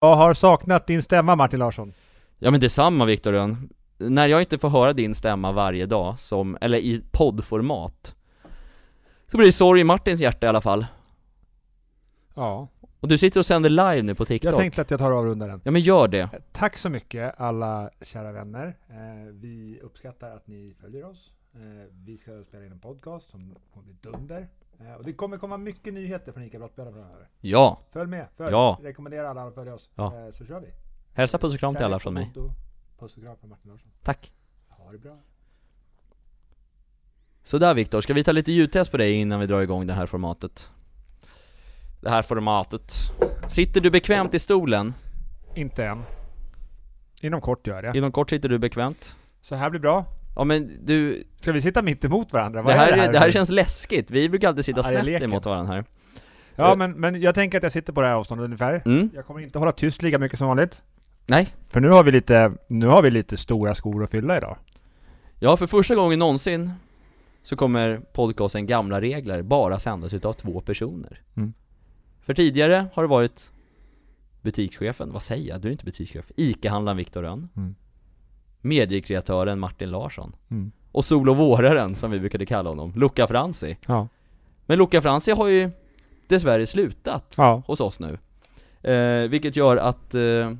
Jag har saknat din stämma Martin Larsson. Ja men detsamma Viktor Rönn. När jag inte får höra din stämma varje dag, som, eller i poddformat Så blir det sorg i Martins hjärta i alla fall Ja. Och du sitter och sänder live nu på TikTok Jag tänkte att jag tar och avrundar den. Ja men gör det Tack så mycket alla kära vänner. Eh, vi uppskattar att ni följer oss. Eh, vi ska spela in en podcast som kommer bli dunder. Eh, och det kommer komma mycket nyheter från ICA Brottbjörnen framöver. Ja, Följ med, följ. Ja. Rekommenderar alla att följa oss. Ja. Eh, så kör vi. hälsa puss och kram till alla från mig. Puss och kram från Martin Larsson. Tack Ha det bra. Sådär Viktor, ska vi ta lite ljudtest på dig innan vi drar igång det här formatet? Det här formatet Sitter du bekvämt i stolen? Inte än. Inom kort gör jag. Inom kort sitter du bekvämt? Så här blir bra. Ja men du, Ska vi sitta mitt emot varandra? det Vad här, är är- det här känns läskigt, vi brukar alltid sitta Ja, snett emot varandra här Ja men, men jag tänker att jag sitter på det här avståndet ungefär. Mm, Jag kommer inte hålla tyst lika mycket som vanligt. nej För nu har vi lite, nu har vi lite stora skor att fylla idag. Ja, för första gången någonsin så kommer podcasten Gamla Regler bara sändas utav två personer. Mm. För tidigare har det varit butikschefen, vad säger jag? Du är inte butikschef. ICA-handlaren Viktor Rönn. Mm. Mediekreatören Martin Larsson. Mm. Och sol och våraren som vi brukade kalla honom, Luca Franzi. Ja. Men Luca Franzi har ju dessvärre slutat Ja. hos oss nu. Eh, vilket gör att eh,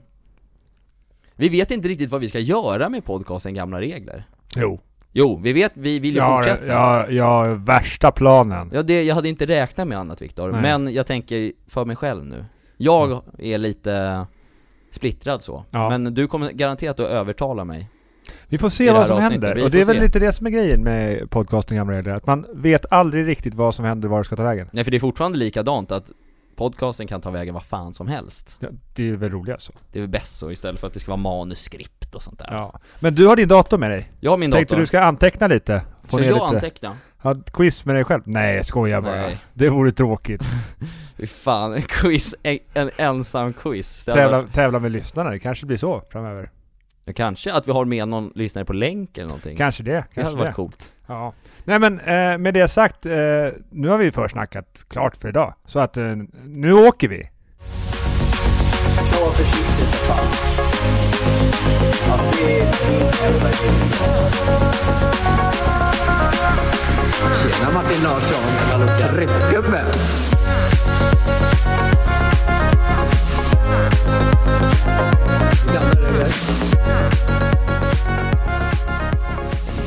vi vet inte riktigt vad vi ska göra med podcasten Gamla Regler. Jo. Jo, vi vet, vi vill ju Ja, fortsätta. ja, ja, värsta planen. Ja, det, jag hade inte räknat med annat Viktor, men jag tänker för mig själv nu. Jag är lite splittrad så, Ja. men du kommer garanterat att övertala mig. Vi får se vad som händer. Och det är väl se. lite det som är grejen med Regler. Att man vet aldrig riktigt vad som händer, var det ska ta vägen. Nej för det är fortfarande likadant att podcasten kan ta vägen vad fan som helst. Ja, det är väl roligast så. Det är väl bäst så istället för att det ska vara manuskript och sånt där. Ja. Men du har din dator med dig. Jag har min Tänkte dator. du ska anteckna lite? Få Ska jag lite. anteckna? Ja, quiz med dig själv? Nej, skojar bara. Nej. Det vore tråkigt. Fy fan, en quiz, en, en ensam quiz. Det hade Tävla, tävla med lyssnarna, det kanske blir så framöver. Ja, Kanske att vi har med någon lyssnare på länk eller någonting. Kanske det, det kanske hade det. varit coolt. Ja. Nej men eh, med det sagt, eh, nu har vi försnackat klart för idag. Så att eh, nu åker vi! Kör försiktigt för fan. Det är hälsa Tjena Martin Larsson! Tryckgubbe!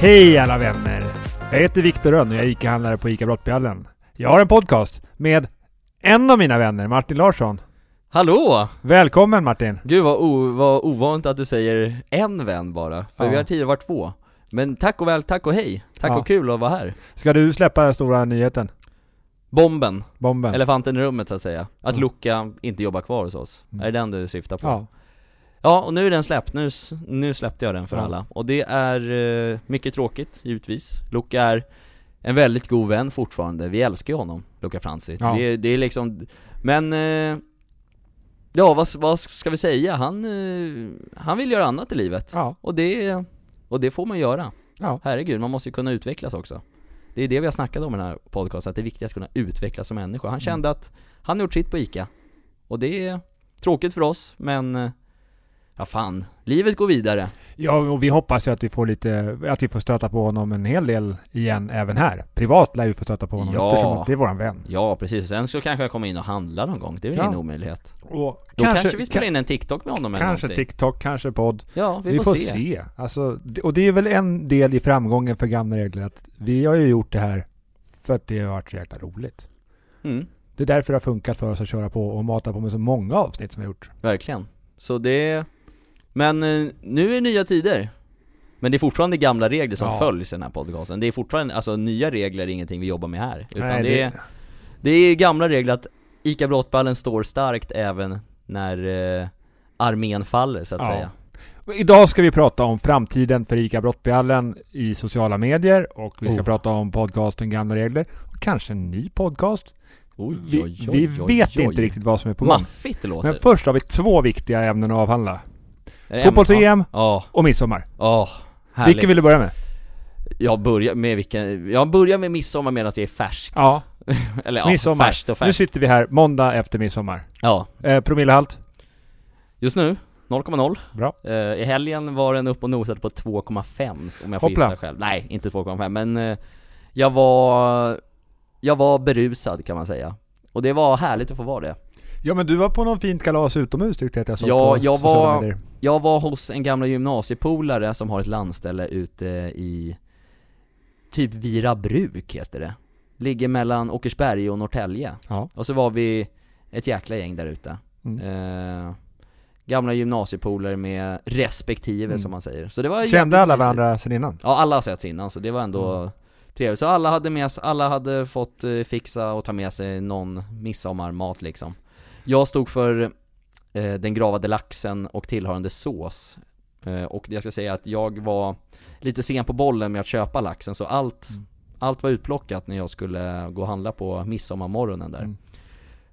Hej alla vänner! Jag heter Viktor Rönn och jag är ICA-handlare på ICA Brottbjallen. Jag har en podcast med en av mina vänner, Martin Larsson. Hallå! Välkommen Martin! Gud vad, o, vad ovanligt att du säger en vän bara, för Ja. vi har tidigare varit två Men tack och väl, tack och hej! Tack Ja. och kul att vara här Ska du släppa den stora nyheten? Bomben, Bomben? elefanten i rummet så att säga Att Mm. Luca inte jobbar kvar hos oss, Mm. är det den du syftar på? Ja. Ja, och nu är den släppt, nu, nu släppte jag den för Ja. alla Och det är eh, mycket tråkigt, givetvis Luca är en väldigt god vän fortfarande, vi älskar ju honom, Luca Franzi Ja. det, det är liksom, men eh, Ja, vad, vad ska vi säga? Han, eh, han vill göra annat i livet Ja. Och det, och det får man göra Ja. Herregud, man måste ju kunna utvecklas också. Det är det vi har snackat om i den här podcasten, att det är viktigt att kunna utvecklas som människa. Han kände att han gjort sitt på ICA. Och det är tråkigt för oss, men eh, Ja fan, livet går vidare Ja, och vi hoppas ju att vi får lite, att vi får stöta på honom en hel del igen även här. Privat lär vi få stöta på honom Ja. eftersom det är våran vän. Ja precis, sen så kanske jag kommer in och handlar någon gång, det är väl Ja. ingen omöjlighet Och Då kanske, vi spelar in en TikTok med honom eller Kanske någonting. TikTok, kanske podd. Ja, vi, Vi, får, får, se. se. Alltså, och det är väl en del i framgången för gamla regler att vi har ju gjort det här för att det har varit så jäkla roligt. Mm, Det är därför det har funkat för oss att köra på och mata på med så många avsnitt som vi har gjort. verkligen Så det Men eh, nu är det nya tider Men det är fortfarande gamla regler som Ja. följs i den här podcasten Det är fortfarande, alltså nya regler är ingenting vi jobbar med här Utan Nej, det, är, det är gamla regler att ICA Brottballen står starkt även när eh, armén faller så att Ja. säga Idag ska vi prata om framtiden för ICA Brottbjallen i sociala medier och vi ska Oh. prata om podcasten Gamla Regler. Och kanske en ny podcast. Oj, Vi, oj, vi oj, oj, vet inte riktigt vad som är på gång. Maffigt det låter Men först har vi två viktiga ämnen att avhandla. Fotbolls-EM Ja, och midsommar. ja, härligt Vilken vill du börja med? Jag börjar med vilken, jag börjar med midsommar medan det är färskt Ja, Eller ja, midsommar. färskt och nu färskt sitter vi här måndag efter midsommar. Ja, Eh, promillehalt? Just nu, 0,0 Bra. Eh, I helgen var den upp och nosade på 2,5 om jag får Hoppla. gissa själv. Nej, inte 2,5 men eh, jag var, jag var berusad kan man säga. Och det var härligt att få vara det. Ja men du var på någon fint kalas utomhus tyckte jag att jag såg Ja, på jag var- medier. Jag var hos en gamla gymnasiepolare som har ett landställe ute i typ Vira bruk heter det. Ligger mellan Åkersberg och Norrtälje. Ja. Och så var vi ett jäkla gäng där ute. Mm. Eh, gamla gymnasiepolare med respektive Mm. som man säger. Så det var Kände alla mysigt. varandra sen innan? Ja, alla har setts innan så det var ändå Mm. trevligt. Så alla hade med alla hade fått eh, fixa och ta med sig någon midsommarmat liksom. Jag stod för eh, den gravade laxen och tillhörande sås. Eh, och jag ska säga att jag var lite sen på bollen med att köpa laxen så allt, Mm. allt var utplockat när jag skulle gå och handla på midsommarmorgonen där. Mm.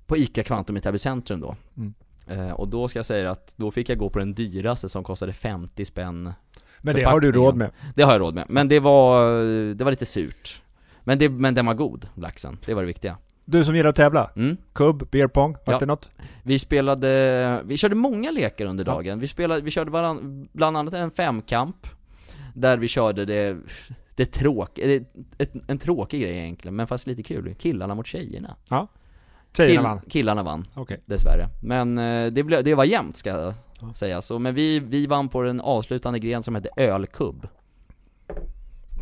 På ICA Kvantum i Täby centrum då. Mm. Eh, och då ska jag säga att då fick jag gå på den dyraste som kostade 50 spänn Men det har du råd med? det har jag råd med, men det var, det var lite surt Men, det, men den var god, laxen, det var det viktiga Du som gillar att tävla? mm. Kubb, beer pong, vart Ja. det något? Vi spelade, vi körde många lekar under Ja. dagen Vi spelade, vi körde varann, bland annat en femkamp Där vi körde det, det tråk, det, ett, en tråkig grej egentligen, men fast lite kul Killarna mot tjejerna Tjejerna Kill- vann? Killarna vann, Okej. dessvärre Men eh, det, blev, det var jämnt ska jag Ja. säga så, men vi, vi vann på den avslutande gren som hette ölkubb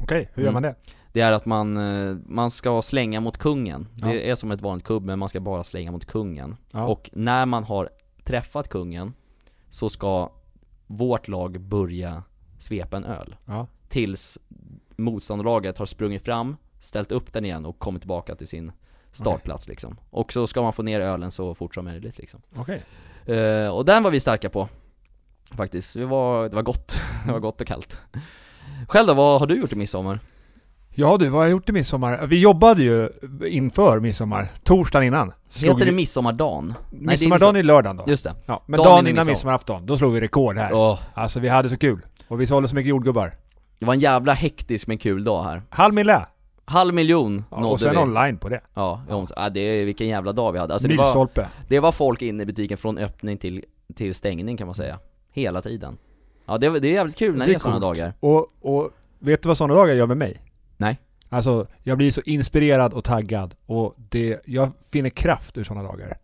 Okej, hur gör Mm. man det? Det är att man, eh, man ska slänga mot kungen. Ja. Det är som ett vanligt kubb men man ska bara slänga mot kungen. Ja. Och när man har träffat kungen så ska vårt lag börja svepa en öl. Ja. Tills motståndarlaget har sprungit fram, ställt upp den igen och kommit tillbaka till sin startplats liksom. Och så ska man få ner ölen så fort som möjligt liksom. Okej. Eh, och den var vi starka på. Faktiskt. Det var, det var gott. det var gott och kallt. Själv då, vad har du gjort i midsommar? Ja du, vad har jag gjort i midsommar? Vi jobbade ju inför midsommar, torsdagen innan. Slog Heter det midsommardagen? Midsommardagen är lördagen då. Just det. Ja, men dagen dagen, innan midsommar. midsommarafton, då slog vi rekord här. Åh, Alltså vi hade så kul. Och vi sålde så mycket jordgubbar. det var en jävla hektisk men kul dag här. Halv mille! Halv miljon Ja, nådde och sen vi. online på det. Ja, ja. ja det är, vilken jävla dag vi hade. Alltså det var, Milstolpe. det var folk inne i butiken från öppning till, till stängning kan man säga. Hela tiden. Ja det, det är jävligt kul när det, Det är är sådana dagar. Och, och vet du vad sådana dagar gör med mig? Nej. Alltså, jag blir så inspirerad och taggad och det, jag finner kraft ur sådana dagar.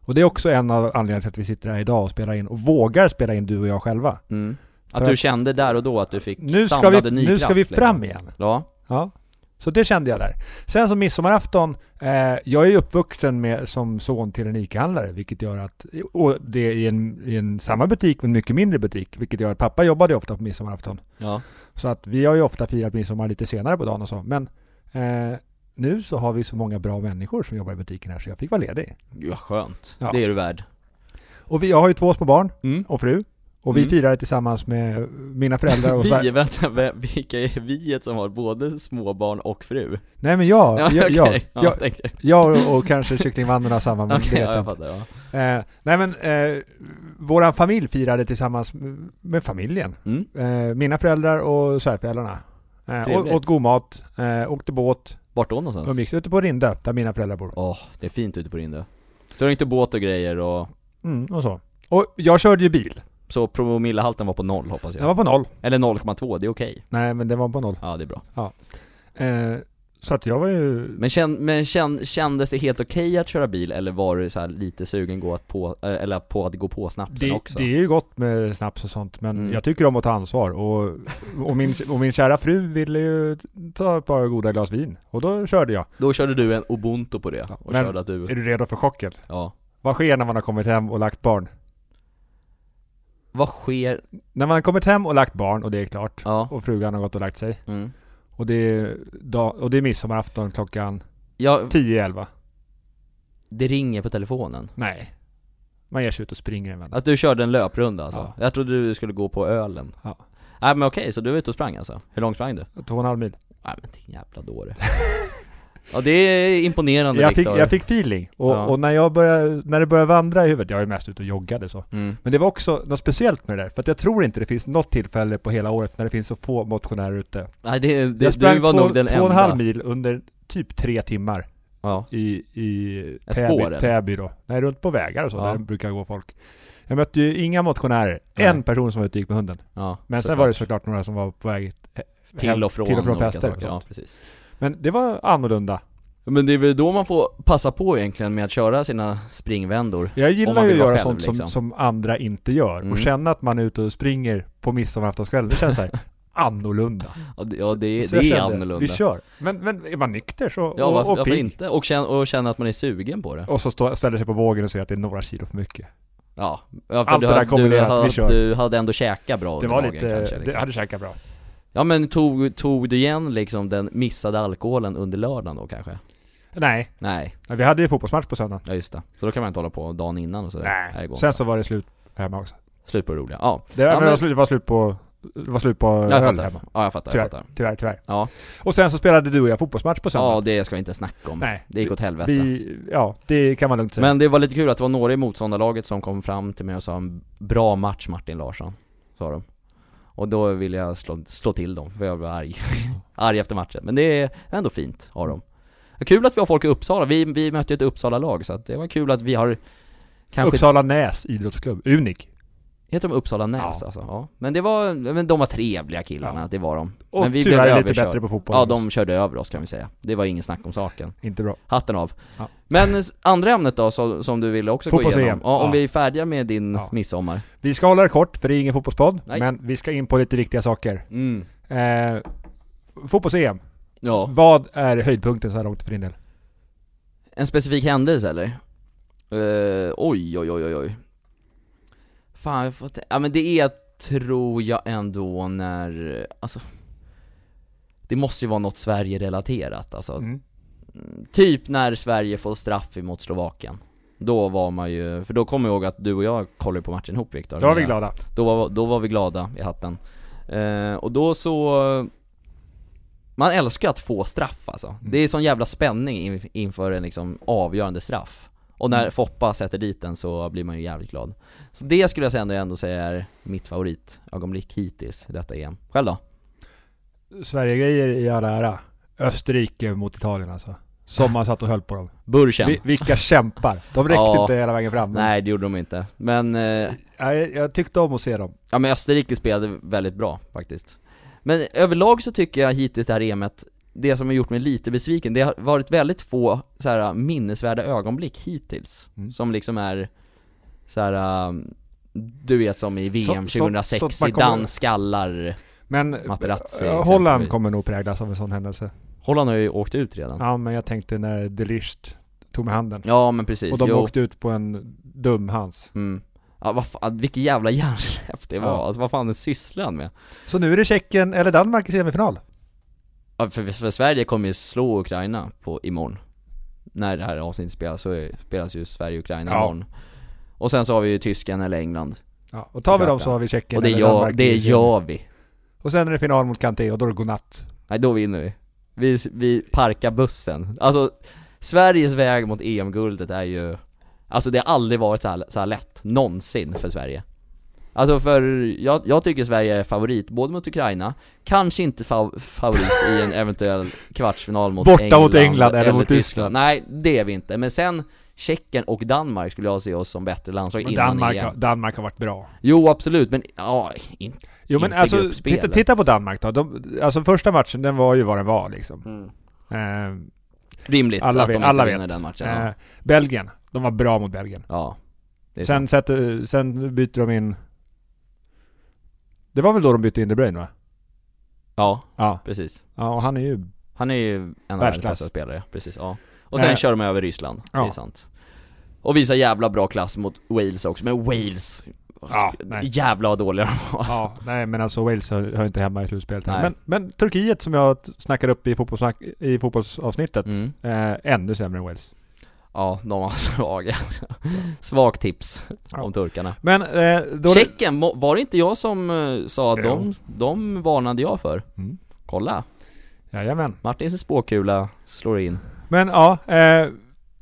Och det är också en av anledningarna till att vi sitter här idag och spelar in, och vågar spela in du och jag själva. Mm. Att För du kände där och då att du fick Nu ska vi, ny nu ska vi liksom. fram igen. Ja, Ja. Så det kände jag där. Sen som midsommarafton, eh, jag är ju uppvuxen med, som son till en ICA-handlare, vilket gör att, och det är i en, i en samma butik men mycket mindre butik, vilket gör att pappa jobbade ofta på midsommarafton. ja. Så att vi har ju ofta firat midsommar lite senare på dagen och så, men eh, nu så har vi så många bra människor som jobbar i butiken här så jag fick vara ledig. Vad skönt. Ja. Det är du värd. Och vi, jag har ju två små barn Mm. och fru, och vi Mm. firade tillsammans med mina föräldrar och Vi, vänta, vä- vilka är viet som har både småbarn och fru? Nej men jag, jag, okej. jag, ja, jag, jag och, kanske kycklingvandrarna har samma, men Okej, det vet ja, jag inte. ja. Eh, nej men, eh, våran familj firade tillsammans med- familjen. Mm. Eh, mina föräldrar och svärföräldrarna. Eh, åt god mat, eh, åkte båt, Vart då någonstans? umgicks ute på Rinde, där mina föräldrar bor. Åh, det är fint ute på Rinde. Så det inte båt och grejer och Mm, och så. Och jag körde ju bil. Så promillehalten var på noll hoppas jag. Den var på noll. Eller 0,2, det är okej. Nej men den var på noll. Ja, det är bra. Eh, så att jag var ju... Men, känn, men känn, kändes det helt okej att köra bil eller var du så lite sugen gå att på, eh, eller på att gå på snapsen Det, också? det är ju gott med snaps och sånt men Mm. jag tycker om att ta ansvar och, och, min, och min kära fru ville ju ta ett par goda glas vin och då körde jag. Då körde du en ubuntu på det Ja, och men- körde att du, Är du redo för chocken? ja. Vad sker när man har kommit hem och lagt barn? Vad sker? När man har kommit hem och lagt barn och det är klart Ja. och frugan har gått och lagt sig Mm. och det är, dag, och det är midsommarafton klockan Ja, 10-11. det ringer på telefonen. Nej. Man ger sig ut och springer en vända. Att du körde en löprunda alltså? Ja. Jag trodde du skulle gå på ölen. Ja. Nej men okej, så du var ute och sprang alltså? Hur långt sprang du? Två och en halv mil. Nej men din jävla dåre. ja det är imponerande Jag fick, jag fick feeling och, Ja. och när jag började, när det började vandra i huvudet, jag är mest ute och joggade så. Mm. Men det var också något speciellt med det där, för att jag tror inte det finns något tillfälle på hela året när det finns så få motionärer ute. Nej det, det jag sprang du var två, nog den två och en halv mil under typ tre timmar Ja. i, i Ett Täby, spår? Täby då. Nej, runt på vägar och så, Ja. där brukar gå folk. Jag mötte ju inga motionärer. Nej. En person som var ute och gick med hunden. Ja, Men sen såklart. var det såklart några som var på väg till och från, till och från fester. och saker. Ja, precis. Men det var annorlunda. Men det är väl då man får passa på egentligen med att köra sina springvändor. Jag gillar ju att göra själv, sånt som, liksom. som andra inte gör. Mm. Och känna att man är ute och springer på midsommaraftonskvällen. Det känns så här annorlunda. Ja, det, ja, det, Så det är kände, annorlunda. Vi kör. Men, men är man nykter så, Ja, och, varför, och varför inte? Och känna, och känna att man är sugen på det. Och så stå, ställer sig på vågen och säger att det är några kilo för mycket. Ja, för Allt du, det där hade- du, kombinerat, vi kör. du hade ändå käkat bra Det under var dagen lite, kanske det liksom. hade käkat bra. Ja men tog, tog du igen liksom den missade alkoholen under lördagen då kanske? Nej, Nej, vi hade ju fotbollsmatch på söndagen. ja just det. Så då kan man inte hålla på dagen innan och sådär. Nej, det går sen inte. så var det slut hemma också. Slut på det roliga. Ja. Det, var, Ja, men, det var slut- det var slut på, det var slut på Jag öl fattar. hemma. Ja jag fattar, Tyvärr. jag fattar. Tyvärr, tyvärr. Ja. Och sen så spelade du och jag fotbollsmatch på söndagen. ja, det ska vi inte snacka om. Nej. Det gick åt helvete. Vi, ja, det kan man lugnt säga. Men det var lite kul att det var några i motståndarlaget som kom fram till mig och sa en bra match Martin Larsson, sa de. Och då ville jag slå, slå till dem, för jag var arg. arg efter matchen. Men det är ändå fint av dem. Kul att vi har folk i Uppsala, vi, vi mötte ett Uppsala-lag så att det var kul att vi har kanske Uppsala Näs idrottsklubb, Unik. Heter de Uppsala Näs Ja. alltså? Ja. Men det var, men de var trevliga killarna, Ja. det var de. Och men vi tyvärr blev lite bättre på fotboll. Ja, de körde över oss kan vi säga. Det var ingen snack om saken. Inte bra. Hatten av. Ja. Men andra ämnet då, så, som du ville också gå igenom. Ja, om vi är färdiga med din Ja. midsommar. Vi ska hålla det kort, för det är ingen fotbollspodd. Nej. Men vi ska in på lite viktiga saker. Mm. Eh, Fotbolls-EM. Ja. Vad är höjdpunkten så här långt för din del? En specifik händelse eller? Uh, oj, oj, oj, oj, oj. Fan, jag får Ja men det är, tror jag ändå när, alltså Det måste ju vara något Sverige-relaterat alltså. Mm. Mm, Typ när Sverige får straff emot Slovakien. Då var man ju, för då kommer jag ihåg att du och jag kollade på matchen ihop Viktor. Då var vi glada. Då var, då var vi glada i hatten. Eh, och då så... Man älskar att få straff alltså. Mm. Det är sån jävla spänning in, inför en liksom avgörande straff. Och när Mm. Foppa sätter dit den så blir man ju jävligt glad. Så det skulle jag säga ändå, ändå säga är mitt favoritögonblick hittills i detta EM. Själv då? Sverige-grejer i all ära. Österrike mot Italien alltså. Som man satt och höll på dem. Burschen? Vi, vilka kämpar. De räckte Ja. inte hela vägen fram. men- Nej det gjorde de inte. Men, eh, Ja, Jag, jag tyckte om att se dem. ja men Österrike spelade väldigt bra faktiskt. Men överlag så tycker jag hittills det här EMet, det som har gjort mig lite besviken, det har varit väldigt få så här minnesvärda ögonblick hittills. Mm. Som liksom är så här. um, du vet som i VM Så- så- 2006, så Zidane kommer- skallar Men Materazzi, eh, Holland kommer nog präglas av en sån händelse. Holland har ju åkt ut redan. Ja, Ja, men jag tänkte när De Ligt tog med handen. men precis. och de jo. åkte ut på en dum hands. Mm. Ja vad fan, vilket jävla hjärnsläpp det var. Ja. Alltså vad fan sysslar han med? Så nu är det Tjeckien eller Danmark i semifinal. För, för Sverige kommer ju slå Ukraina på imorgon. När det här avsnittet spelas så är- spelas ju Sverige och Ukraina Ja. imorgon. Och sen så har vi ju Tysken eller England. Ja, och tar vi dem så har vi Tjeckien Och det eller gör, det gör vi. Och sen är det final mot Kanté och då är det godnatt. Nej då vinner vi. Vi, vi parkar bussen. Alltså Sveriges väg mot EM-guldet är ju Alltså det har aldrig varit så här, så här lätt, någonsin för Sverige Alltså för, jag, jag tycker Sverige är favorit både mot Ukraina Kanske inte fav, favorit i en eventuell kvartsfinal mot Borta England mot England eller mot Tyskland. Nej, det är vi inte, men sen Tjeckien och Danmark skulle jag se oss som bättre landslag Men innan Danmark, EM har, Danmark har varit bra. Jo absolut, men ja, inte Jo men Inte alltså, titta, titta på Danmark då. De, alltså första matchen, den var ju vad den var liksom. mm. Eh, Rimligt alla att vet, de alla inte vinner vet. den matchen ja. Eh, Belgien, de var bra mot Belgien. ja. Sen, sätter, sen byter de in... Det var väl då de bytte in De Bruyne va? Ja, Ja. precis Ja, och han är ju... Han är ju en av Världsklass. världens bästa spelare, precis ja Och sen Eh. kör de över Ryssland, det Ja. är sant Och visar jävla bra klass mot Wales också, men Wales Ja, nej. Jävla vad dåliga de var alltså. Ja, nej men alltså Wales hör, hör inte hemma i slutspelet här. Nej. men, men Turkiet som jag snackade upp i, fotbollssnack, i fotbollsavsnittet, mm. eh, ännu sämre än Wales. Ja, de var svaga Svagt tips Ja. om turkarna Men eh, då... Tjeckien, var det inte jag som eh, sa att de, de varnade jag för? Mm. Kolla, Jajamän. Martins spåkula slår in Men ja, eh,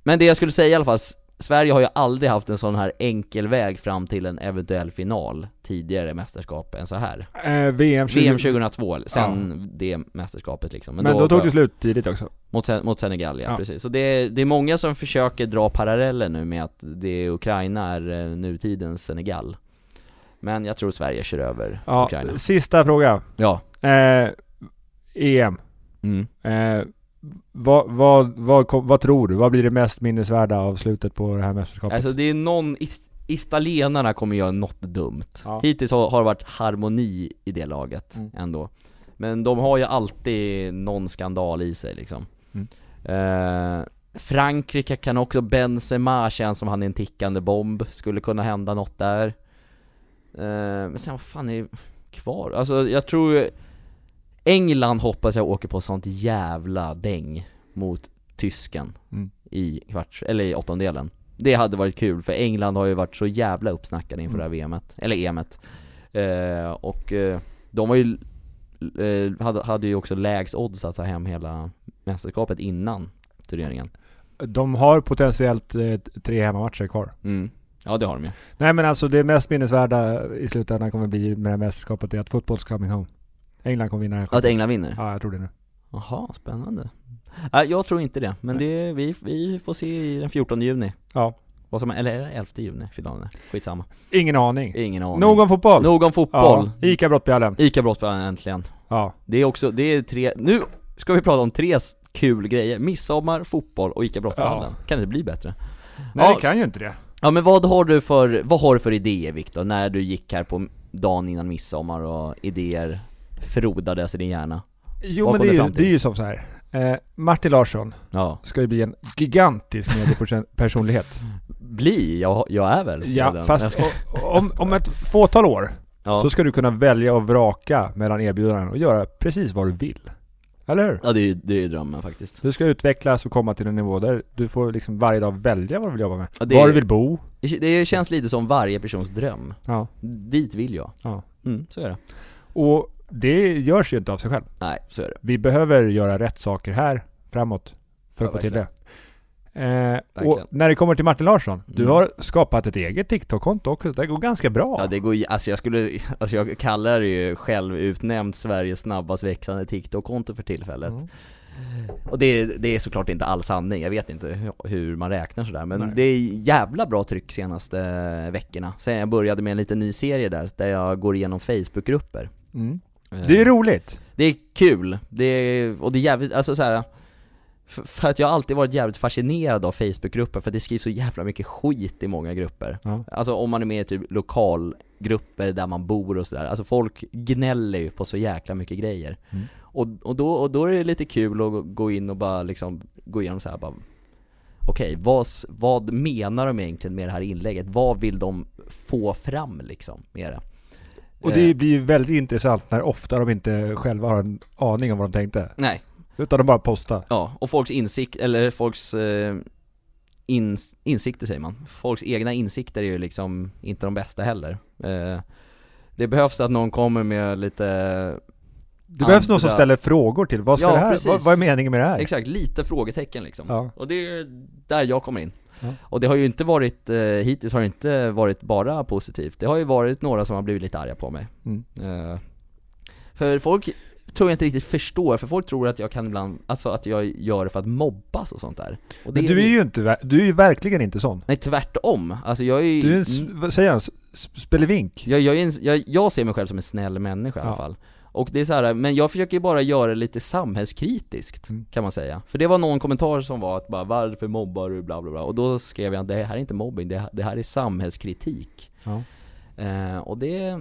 Men det jag skulle säga i alla fall, Sverige har ju aldrig haft en sån här enkel väg fram till en eventuell final tidigare mästerskap än så här. Eh, VM 20... VM 2002, sen det mästerskapet liksom. Men, då, tog det slut tidigt också. Mot, Sen- mot Senegal ja, Ja. precis. Så det är, det är många som försöker dra paralleller nu med att det Ukraina är eh, nutidens Senegal. Men jag tror Sverige kör över Ja, Ukraina. sista fråga. Ja. Eh, EM. Mm. Eh, vad, vad, vad, vad tror du? Vad blir det mest minnesvärda av slutet på det här mästerskapet? Alltså det är någon, italienarna kommer göra något dumt. Ja. Hittills har, har det varit harmoni i det laget Mm. ändå. Men de har ju alltid någon skandal i sig liksom. Mm. Eh, Frankrike kan också, Benzema känns som han är en tickande bomb, skulle kunna hända något där. Eh, men sen vad fan är kvar? Alltså jag tror ju- England hoppas jag åker på sånt jävla däng mot tysken Mm. i kvarts, eller i åttondelen. Det hade varit kul, för England har ju varit så jävla uppsnackade inför Mm. det här VMet, eller EMet. Eh, och eh, de var ju, eh, hade, hade ju också lägst odds att ta hem hela mästerskapet innan turneringen. De har potentiellt eh, tre hemmamatcher kvar. Mm. Ja det har de ju. Nej men alltså det mest minnesvärda i slutändan kommer bli med det här mästerskapet är att football's coming home. England kommer vinna Att England vinner? Ja, jag tror det nu. Jaha, spännande. Nej, jag tror inte det, men det, vi, vi får se i den 14 juni. Ja. Vad som, eller är det 11 juni finalen är? Skitsamma. Ingen aning. Ingen aning. Någon fotboll? Någon fotboll. Ja, Ica Brottbjällen. Ica Brottballen äntligen. Ja. Det är också, det är tre, nu ska vi prata om tre kul grejer. Midsommar, fotboll och Ica Brottballen. Kan det bli bättre? Nej Ja. det kan ju inte det. Ja men vad har du för, vad har du för idéer Viktor, när du gick här på dagen innan midsommar och idéer frodades i din hjärna? Jo Vad men det är, ju, det är ju som så här. Eh, Martin Larsson Ja, ska ju bli en gigantisk mediepersonlighet. bli, jag, jag är väl Ja, redan. fast ska- om, om ett fåtal år ja. så ska du kunna välja och vraka mellan erbjudanden och göra precis vad du vill. Eller hur? ja det är ju det är drömmen faktiskt. Du ska utvecklas och komma till en nivå där du får liksom varje dag välja vad du vill jobba med. Ja, det Var du vill bo. Det känns lite som varje persons dröm. Ja. Dit vill jag. ja. Mm, så är det. Och det görs ju inte av sig själv. Nej, så är det. Vi behöver göra rätt saker här framåt för Ja, att få till det. Eh, och när det kommer till Martin Larsson, du Mm. har skapat ett eget TikTok-konto också, det går ganska bra. Ja det går alltså jag skulle, alltså jag kallar det ju själv utnämnt Sveriges snabbast växande TikTok-konto för tillfället. Mm. Och det, är- det är såklart inte all sanning, jag vet inte hur- hur man räknar sådär men Nej. det är jävla bra tryck senaste veckorna. Sen jag började med en liten ny serie där, där jag går igenom Facebookgrupper. Mm. Eh, Det är roligt. Det är kul, det är, och det är jävligt, alltså så här. För, att jag har alltid varit jävligt fascinerad av Facebookgrupper för att det skrivs så jävla mycket skit i många grupper. Ja. Alltså om man är med i typ lokalgrupper där man bor och sådär, alltså folk gnäller ju på så jäkla mycket grejer. Mm. Och, och, då, och då är det lite kul att gå in och bara liksom, gå igenom så här bara Okej, vad, s- vad menar de egentligen med det här inlägget? Vad vill de få fram liksom med det? Och det blir ju väldigt intressant när ofta de inte själva har en aning om vad de tänkte. Nej, Utan de bara postar. Ja, och folks insikt, eller folks eh, ins, insikter säger man. Folks egna insikter är ju liksom inte de bästa heller. Eh, det behövs att någon kommer med lite, Det behövs någon som ställer frågor till, vad ska Ja, det här, vad, vad är meningen med det här? exakt, lite frågetecken liksom. Ja. Och det är där jag kommer in. Ja. Och det har ju inte varit, eh, hittills har det inte varit bara positivt. Det har ju varit några som har blivit lite arga på mig. Mm. Eh, för folk tror jag inte riktigt förstår, för folk tror att jag kan ibland, alltså att jag gör det för att mobbas och sånt där. Och Men du är ju inte, du är ju verkligen inte sån. Nej tvärtom, alltså jag är ju Du är en, s- vad säger s- spelevink? jag, jag, en, jag, jag ser mig själv som en snäll människa i alla Ja. fall Och det är så här, men jag försöker ju bara göra det lite samhällskritiskt, Mm. kan man säga För det var någon kommentar som var att bara 'Varför mobbar du?' bla bla bla Och då skrev jag att det här är inte mobbing, det, det här är samhällskritik Ja. eh, Och det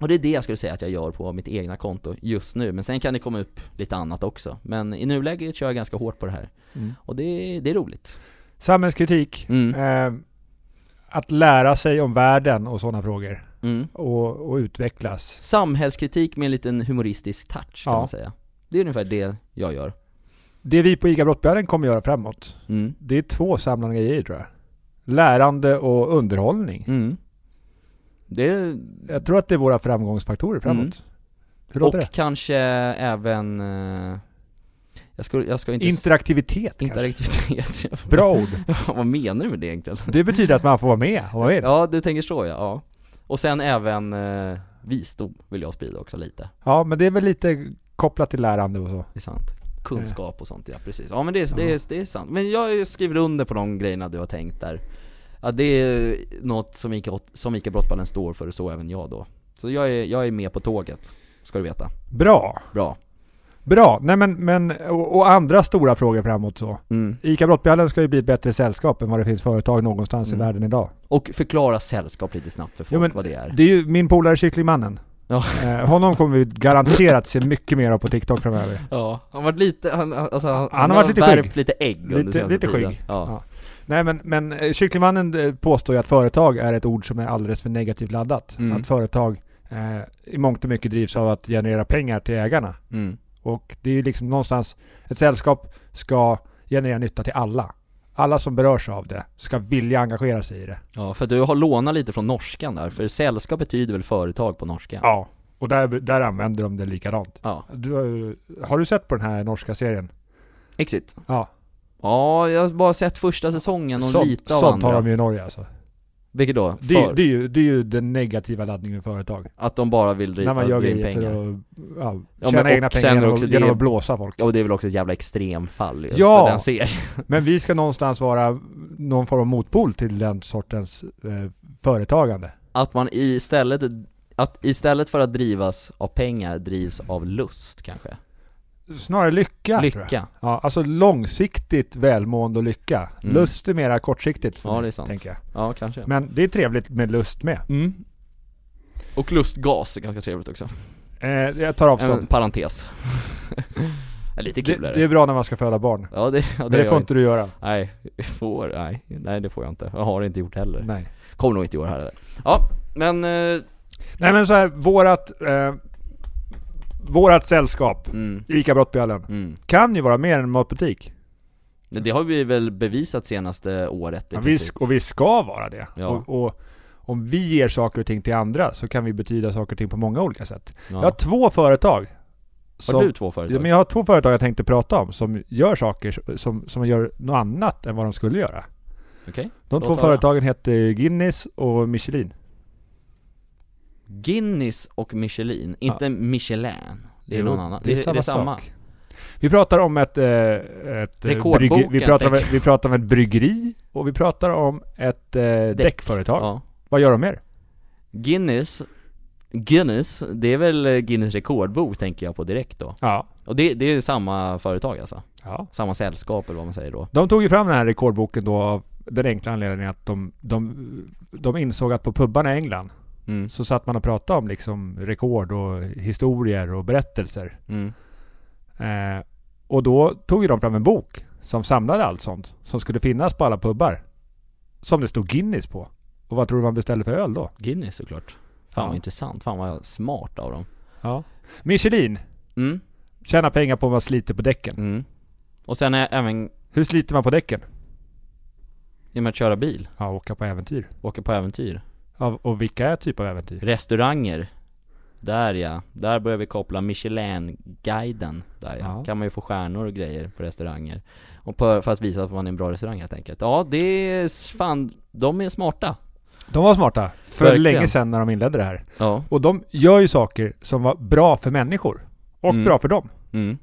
och det är det jag skulle säga att jag gör på mitt egna konto just nu, men sen kan det komma upp lite annat också Men i nuläget kör jag ganska hårt på det här, Mm. och det, det är roligt Samhällskritik. Mm. Eh, att lära sig om världen och sådana frågor. Mm. Och, och utvecklas. Samhällskritik med en liten humoristisk touch kan Ja. man säga Det är ungefär det jag gör Det vi på ICA Brottbjörnen kommer göra framåt, mm. det är två samlande grejer tror jag. Lärande och underhållning. Mm. Det, Jag tror att det är våra framgångsfaktorer framåt. Mm. Hur låter och det? kanske även eh, Jag ska, jag ska inte... Interaktivitet. Interaktivitet. Bra ord. Vad menar du med det egentligen? Det betyder att man får vara med och vara med. Ja, du tänker så ja. ja. Och sen även eh, visdom vill jag sprida också lite. Ja, men det är väl lite kopplat till lärande och så. Det är sant. Kunskap och sånt, ja precis. Ja men det är, det är, det är sant. Men jag skriver under på de grejerna du har tänkt där. Ja det är något som Ica, som Ica Brottballen står för, och så även jag då. Så jag är, jag är med på tåget, ska du veta. Bra. Bra. Bra. Nej men, men och, och andra stora frågor framåt så. Mm. ICA Brottbjallen ska ju bli ett bättre sällskap än vad det finns företag någonstans Mm. i världen idag. Och förklara sällskap lite snabbt för folk Jo, men vad det är. Det är ju min polare Kycklingmannen. Ja. Eh, honom kommer vi garanterat se mycket mer av på TikTok framöver. Ja, han var lite, han, alltså, han, Han har varit lite skygg. lite ägg under Lite- lite tiden. skygg. Ja. Ja. Nej men, men eh, Kycklingmannen eh, påstår ju att företag är ett ord som är alldeles för negativt laddat. Mm. Att företag eh, i mångt och mycket drivs av att generera pengar till ägarna. Mm. Och det är ju liksom någonstans, ett sällskap ska generera nytta till alla. Alla som berörs av det ska vilja engagera sig i det. ja, för du har lånat lite från norskan där, för sällskap betyder väl företag på norska? Ja. Och där, där använder de det likadant. Ja. Du, har du sett på den här norska serien? Exit. Ja. Ja, jag har bara sett första säsongen och Sånt, lite av sånt andra. har de ju i Norge alltså. Vilket då? Det, är- För det, är ju, det är ju den negativa laddningen med företag. att de bara vill driva, När man gör in grejer pengar. för att ja, Ja, tjäna men egna och pengar sen genom, också att- genom att blåsa folk. Ja, och det är väl också ett jävla extremfall just Ja. för den serien. Men vi ska någonstans vara någon form av motpol till den sortens eh, företagande. Att man istället, att istället för att drivas av pengar drivs av lust kanske? Snarare lycka. Lycka. Ja, alltså långsiktigt välmående och lycka. Mm. Lust är mera kortsiktigt för Ja, mig, det är sant. tänker jag. Ja, kanske. Men det är trevligt med lust med. Mm. Och lustgas är ganska trevligt också. Eh, jag tar En avstånd. parentes. Ja, Lite Det, kul är det är det. bra när man ska föda barn. Ja, det, ja, Men det, det gör får inte du göra. Nej, får, nej, nej det får jag inte. Jag har inte gjort heller. Nej. Kommer nog inte göra heller. Ja, men, eh, Nej men så här, vårat, eh, vårat sällskap, mm, ICA Brottbjallen, mm. kan ju vara mer än en matbutik. Det har vi väl bevisat senaste året i Ja, vi, och vi ska vara det. Ja. Och, och om vi ger saker och ting till andra så kan vi betyda saker och ting på många olika sätt. Jag har Ja. två företag. Som, Har du två företag? Ja, men jag har två företag jag tänkte prata om som gör saker som, som gör något annat än vad de skulle göra. Okej. De Låt två företagen heter Guinness och Michelin. Guinness och Michelin, inte Michelin. Det är Jo, någon annan. Det är, det är samma. sak. Vi pratar om ett, eh, ett brygge- vi, pratar om, vi pratar om ett bryggeri och vi pratar om ett eh, däckföretag. Ja. Vad gör de mer? Guinness, Guinness, det är väl eh, Guinness rekordbok tänker jag på direkt då. Ja. Och det, det är samma företag alltså? ja. Samma sällskap eller vad man säger då? De tog ju fram den här rekordboken då av den enkla anledningen att de, de, de insåg att på pubbarna i England Mm. så satt man och pratade om liksom rekord och historier och berättelser. Mm. Eh, och då tog ju de fram en bok som samlade allt sånt som skulle finnas på alla pubbar. Som det stod Guinness på. Och vad tror du man beställde för öl då? Guinness såklart. Fan Ja. vad intressant, fan vad smart av dem. Ja. Michelin. Mm. Tjänar pengar på att man sliter på däcken. Mm. Och sen är även, Hur sliter man på däcken? genom att köra bil, Ja, åka på äventyr. åka på äventyr. Och vilka är typ av äventyr? Restauranger. Där ja, där börjar vi koppla Michelin-guiden. Där ja. Ja. kan man ju få stjärnor och grejer på restauranger. Och på, för att visa att man är en bra restaurang helt enkelt. Ja, det är fan, de är smarta. De var smarta. För Verkligen. länge sedan när de inledde det här. Ja. Och de gör ju saker som var bra för människor. Och Mm. bra för dem. Mm.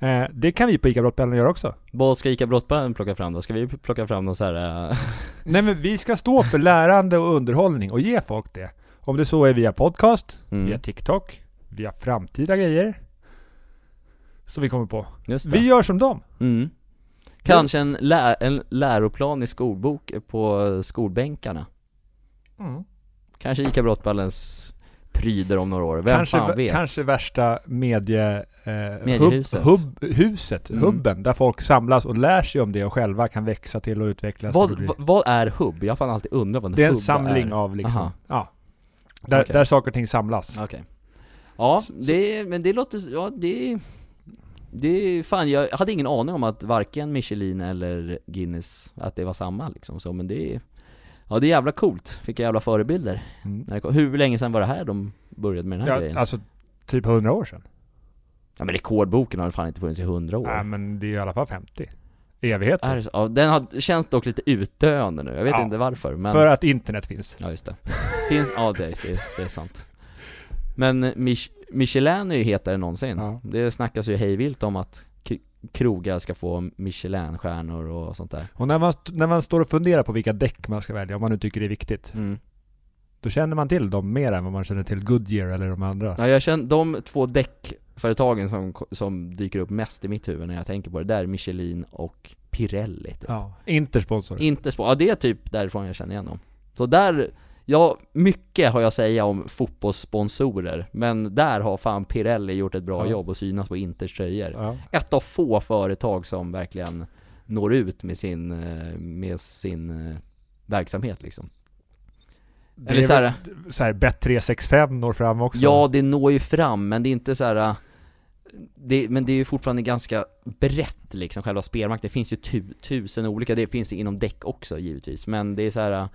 Eh, det kan vi på ICA Brottbällen göra också. Vad ska ICA Brottbaren plocka fram då? Ska vi plocka fram någon så här... äh, Nej men vi ska stå för lärande och underhållning och ge folk det. Om det så är via podcast, Mm. via TikTok, via framtida grejer. Som vi kommer på. Vi gör som dem. Mm. Kanske en, lä- en läroplan i skolbok på skolbänkarna. Kanske ICA Brottballens pryder om några år, vem kanske, fan vet? kanske värsta medie... Eh, Mediehuset. Hub, hub, huset, Mm. hubben, där folk samlas och lär sig om det och själva kan växa till och utvecklas. Vad, till att bli- vad, är hubb? Jag har fan alltid undrat vad en det är en hubb samling är. av liksom, Aha. ja. Där, Okej. där saker och ting samlas. Okej. Ja, Så- det, men det låter, ja det det är fan, jag hade ingen aning om att varken Michelin eller Guinness, att det var samma liksom så, men det är Ja det är jävla coolt, vilka jävla förebilder. Mm. Hur länge sedan var det här de började med den här Ja, grejen? alltså typ hundra år sedan. Ja men rekordboken har väl fan inte funnits i 100 år? Nej men det är i alla fall 50. Evigheter. Är? Ja, den har, känns dock lite utdöende nu, jag vet Ja, inte varför men För att internet finns. Ja just det. Finns, ja det, det, det är sant. Men Mich Michelin är ju hetare än någonsin. Ja. Det snackas ju hejvilt om att krogar ska få Michelin-stjärnor och sånt där. Och när man, när man står och funderar på vilka däck man ska välja, om man nu tycker det är viktigt, Mm. då känner man till dem mer än vad man känner till Goodyear eller de andra. Ja jag känner, de två däckföretagen som, som dyker upp mest i mitt huvud när jag tänker på det, där är Michelin och Pirelli. Typ. Ja. Intersponsor. Inte spår, ja det är typ därifrån jag känner igen dem. Så där, ja mycket har jag att säga om fotbollssponsorer, men där har fan Pirelli gjort ett bra Ja. jobb och synas på Inters tröjor. Ja. Ett av få företag som verkligen når ut med sin, eh, med sin eh, verksamhet liksom. Det Eller är så här, väl- så här, Bet365 når fram också. ja det når ju fram, men det är inte så här. eh, det, men det är ju fortfarande ganska brett liksom, själva spelmarknaden. Det finns ju tu, tusen olika, det finns det inom däck också givetvis, men det är så här.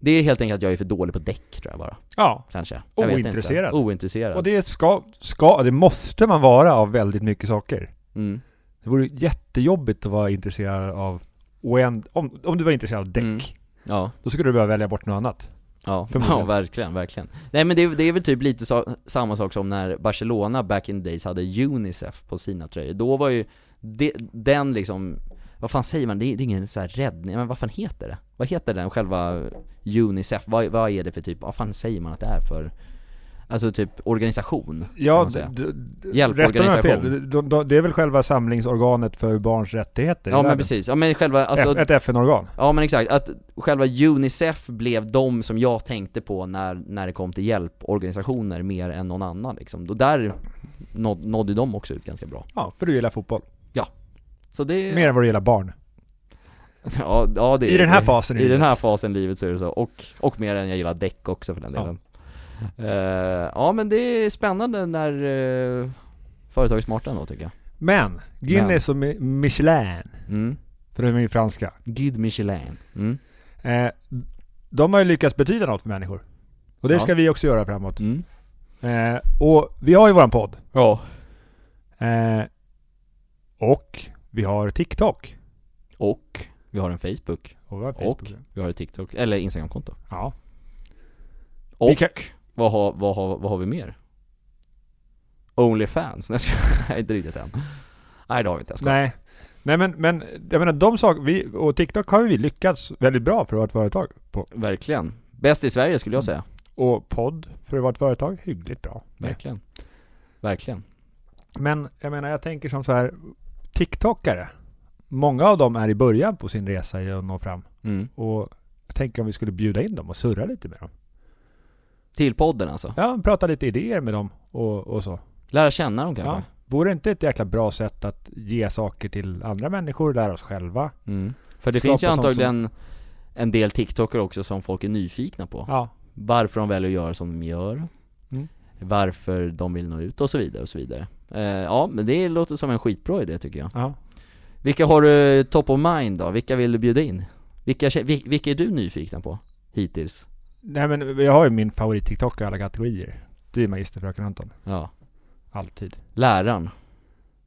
Det är helt enkelt att jag är för dålig på däck tror jag bara, ja. kanske. Jag. Ointresserad. Ointresserad. Och det ska, ska, det måste man vara av väldigt mycket saker. Mm. Det vore jättejobbigt att vara intresserad av oänd, om, om du var intresserad av däck, Mm. Ja. då skulle du behöva välja bort något annat. Ja, ja verkligen, verkligen. Nej men det, är- det är väl typ lite så, samma sak som när Barcelona back in the days hade Unicef på sina tröjor. Då var ju det, den liksom, vad fan säger man? Det är, det är ingen så här räddning, men vad fan heter det? Vad heter den själva Unicef? Vad, vad är det för typ, vad fan säger man att det är för? Alltså typ organisation, Ja, Hjälporganisation. De- de- Det är väl själva samlingsorganet för barns rättigheter Ja men precis, ja men själva, alltså Ett FN-organ. Ja men exakt, att själva Unicef blev de som jag tänkte på när, när det kom till hjälporganisationer mer än någon annan liksom. Då där nåd, nådde de också ut ganska bra. Ja, för du gillar fotboll. Så det... Mer än vad du gillar barn. Ja, ja det I den här fasen i I den livet. här fasen i livet så är det så, och, och mer än jag gillar däck också för den Ja. delen. Eh, ja men det är spännande när uh, företag är smarta ändå tycker jag. Men, Guinness och Mi- Michelin, Mm. för de är ju franska. Guide Michelin. Mm. Eh, de har ju lyckats betyda något för människor. Och det Ja. ska vi också göra framåt. Mm. Eh, och vi har ju våran podd. Ja. Eh, och vi har TikTok. Och vi har en Facebook. Och vi har Och Facebook. vi har ett TikTok, eller Instagramkonto. Ja. Och Vi kan- vad, har, vad, har, vad har vi mer? Onlyfans? Nej jag inte riktigt än. Nej det har vi inte, jag. Nej. Nej men, men jag menar de saker, vi, och TikTok har vi lyckats väldigt bra för att vara ett företag på. Verkligen. Bäst i Sverige skulle jag säga. Och podd för att vara ett företag, hyggligt bra. Verkligen. Verkligen. Men jag menar jag tänker som så här TikTokare. Många av dem är i början på sin resa i att nå fram. Mm. Och jag tänker om vi skulle bjuda in dem och surra lite med dem. Till podden alltså. Ja, prata lite idéer med dem och, och så. Lära känna dem kanske. Ja. Vore inte ett jäkla bra sätt att ge saker till andra människor, lära oss själva? Mm. För det Skapa finns ju antagligen en del TikToker också som folk är nyfikna på. Ja. Varför de väljer att göra som de gör. Mm. Varför de vill nå ut och så vidare och så vidare. Eh, ja, men det låter som en skitbra idé tycker jag. ja. Vilka har du top of mind då? Vilka vill du bjuda in? Vilka, vilka är du nyfikna på? Hittills? Nej men jag har ju min favorit-TikTok i alla kategorier. Det är Magisterfröken Anton. Ja. Alltid. Läraren.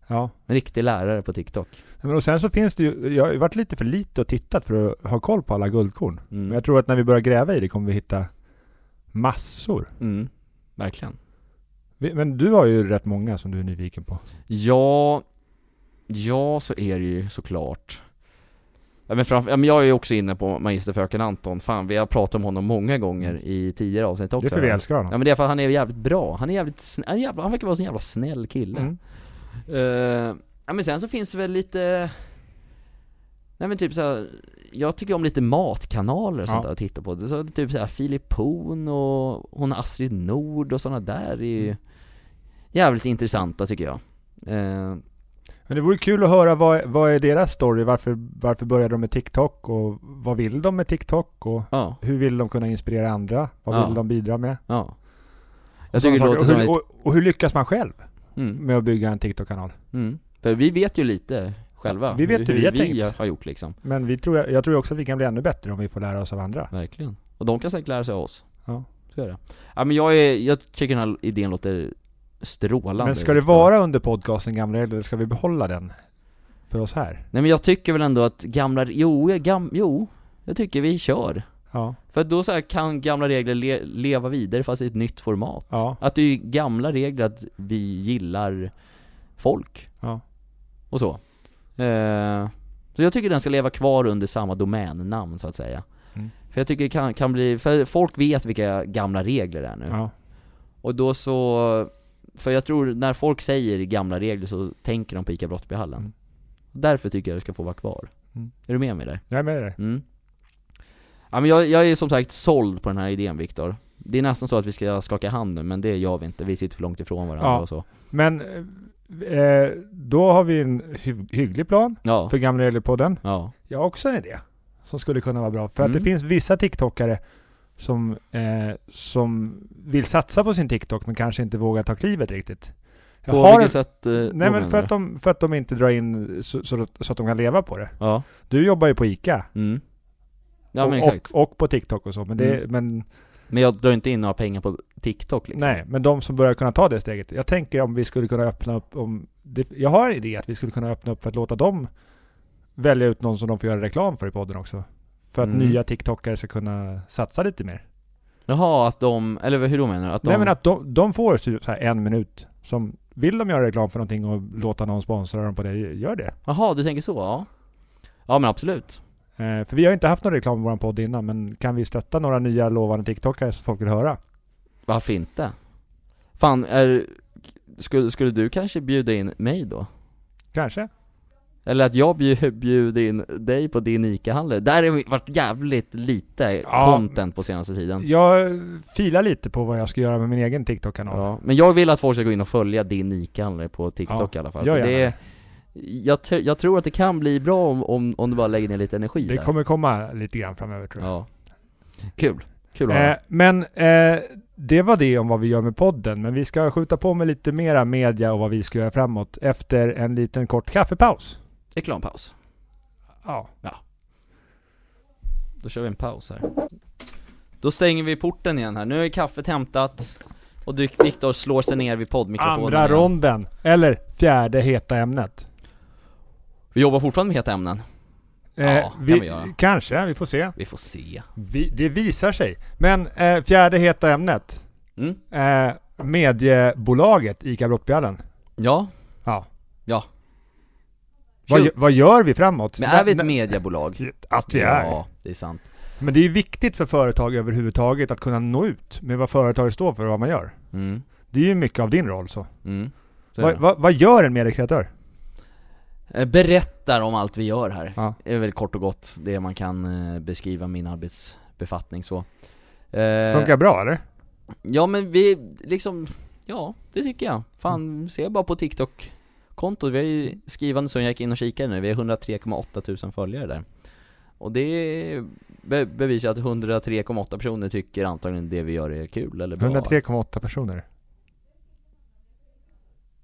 Ja. En riktig lärare på TikTok. Men och sen så finns det ju, jag har varit lite för lite och tittat för att ha koll på alla guldkorn. Mm. Men jag tror att när vi börjar gräva i det kommer vi hitta massor. Mm. Verkligen. Men du har ju rätt många som du är nyfiken på. Ja, ja så är det ju såklart. Ja, men framför, ja, men jag är ju också inne på magisterfröken Anton, fan vi har pratat om honom många gånger i tidigare avsnitt också Det är för vi älskar honom. Ja men det är för att han är jävligt bra, han är jävligt han, är jävla, han verkar vara en jävla snäll kille Mm. Eh, Ja men sen så finns det väl lite Nej men typ såhär Jag tycker om lite matkanaler och sånt Ja. där att titta på, så typ såhär Filip Horn och hon Astrid Nord och sådana där är ju Mm. Jävligt intressanta tycker jag Eh, Men det vore kul att höra vad, vad är deras story? Varför, varför började de med TikTok? Och vad vill de med TikTok? Och Ja, hur vill de kunna inspirera andra? Vad Ja. vill de bidra med? ja Jag tycker det låter saker. som och, ett, hur, och, och hur lyckas man själv mm, med att bygga en TikTok-kanal? mm. För vi vet ju lite själva Vi vet hur, hur vi har vi har gjort liksom Men vi tror, jag tror också att vi kan bli ännu bättre om vi får lära oss av andra. Verkligen. Och de kan säkert lära sig av oss. Ja. Så är det. Ja men jag är, jag tycker den här idén låter strålande Men ska det vara under podcasten gamla regler, eller ska vi behålla den? För oss här? Nej men jag tycker väl ändå att gamla, jo, jag gam, jo, jag tycker vi kör. Ja. För då så kan gamla regler le, leva vidare fast i ett nytt format. Ja. Att det är gamla regler att vi gillar folk. Ja. Och så. Eh, så jag tycker den ska leva kvar under samma domännamn så att säga. Mm. För jag tycker det kan, kan bli, för folk vet vilka gamla regler det är nu. Ja. Och då så, för jag tror när folk säger gamla regler så tänker de på ICA Brottbyhallen. Mm. Därför tycker jag det ska få vara kvar. Mm. Är du med mig där? Jag är med dig. Mm. Ja men jag, jag är som sagt såld på den här idén Viktor. Det är nästan så att vi ska skaka hand nu, men det gör vi inte. Vi sitter för långt ifrån varandra Ja. och så. Men eh, då har vi en hy- hygglig plan Ja, för Gamla Regler-podden. ja. Jag har också en idé som skulle kunna vara bra. För att Mm. det finns vissa TikTokare som, eh, som vill satsa på sin TikTok men kanske inte vågar ta klivet riktigt. Jag På har vilket en, sätt? eh, nej men för att, de, för att de inte drar in så, så, att- så att de kan leva på det. Ja, Du jobbar ju på ICA. mm. Ja och, men exakt. och, och på TikTok och så. Men, det, Mm. men Men jag drar inte in några pengar på TikTok liksom. nej, men de som börjar kunna ta det steget. Jag tänker om vi skulle kunna öppna upp om... Det, jag har en idé att vi skulle kunna öppna upp för att låta dem välja ut någon som de får göra reklam för i podden också. För att Mm. nya TikTokare ska kunna satsa lite mer. Jaha, att de, eller hur då menar du? Att de, Nej men att de, de får så här en minut. Som, vill de göra reklam för någonting och låta någon sponsra dem på det, gör det. Jaha, du tänker så? Ja. Ja men absolut. Eh, för vi har inte haft någon reklam i vår podd innan, men kan vi stötta några nya lovande TikTokare som folk vill höra? Varför inte? Fan, är, skulle, skulle du kanske bjuda in mig då? Kanske? Eller att jag bjud, bjuder in dig på din ICA-handel. Där har det varit jävligt lite Ja. content på senaste tiden. Jag filar lite på vad jag ska göra med min egen TikTok-kanal. Ja, men jag vill att folk ska gå in och följa din ICA-handlare på TikTok i alla fall. gör det, jag, jag tror att det kan bli bra om, om, om du bara lägger ner lite energi Det där. kommer komma lite grann framöver tror jag. Ja. Kul. Kul att höra. Eh, men eh, det var det om vad vi gör med podden. Men vi ska skjuta på med lite mera media och vad vi ska göra framåt efter en liten kort kaffepaus. Reklampaus. Ja. Då kör vi en paus här. Då stänger vi porten igen här. Nu är kaffet hämtat och Viktor slår sig ner vid poddmikrofonen Andra igen. ronden. Eller fjärde heta ämnet. Vi jobbar fortfarande med heta ämnen. Ja, kan vi göra. Kanske, vi får se. Vi får se. Vi, det visar sig. Men eh, fjärde heta ämnet. Mm. Eh, mediebolaget ICA Brottbjallen. Ja, Ja. Ja. Vad, vad gör vi framåt? men är vi ett mediebolag? Att vi är. Ja, det är sant. Men det är ju viktigt för företag överhuvudtaget att kunna nå ut med vad företaget står för och vad man gör. Mm. Det är ju mycket av din roll så. Mm. Så Vad, det. vad, gör en mediekreatör? Eh, Berättar om allt vi gör här. Ja. är väl kort och gott det man kan eh, beskriva min arbetsbefattning så. Eh, Funkar bra eller? Ja men vi, liksom, ja det tycker jag. Fan, se bara på TikTok-kontot, vi har ju skrivande som jag gick in och kikade nu, vi har 103,8 tusen följare där. Och det be bevisar att 103,8 personer tycker antagligen det vi gör är kul eller bra. 103,8 personer.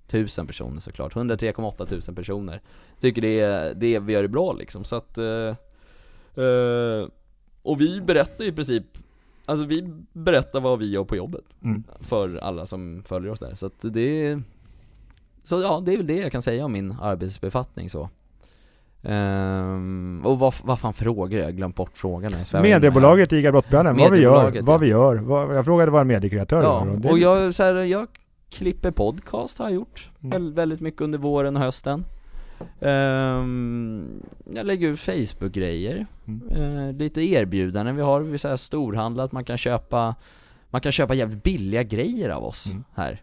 Tusen personer såklart, 103,8 tusen personer Tycker det, är, det vi gör är bra liksom, så att eh, eh, Och vi berättar i princip Alltså vi berättar vad vi gör på jobbet Mm. För alla som följer oss där, så att det Så ja, det är väl det jag kan säga om min arbetsbefattning så Ehm, och vad, vad fan frågor? Jag glömt bort frågan här. Mediebolaget ICA Brottbjallen, vad vi gör, vad vi gör. Vad, jag frågade vad en mediekreatör Ja, gör. och jag, så här, jag klipper podcast har jag gjort Mm. Väl- väldigt mycket under våren och hösten Ehm, Jag lägger ut Facebook-grejer Mm. Eh, Lite erbjudanden vi har, vi så här storhandlar att man kan köpa Man kan köpa jävligt billiga grejer av oss Mm. här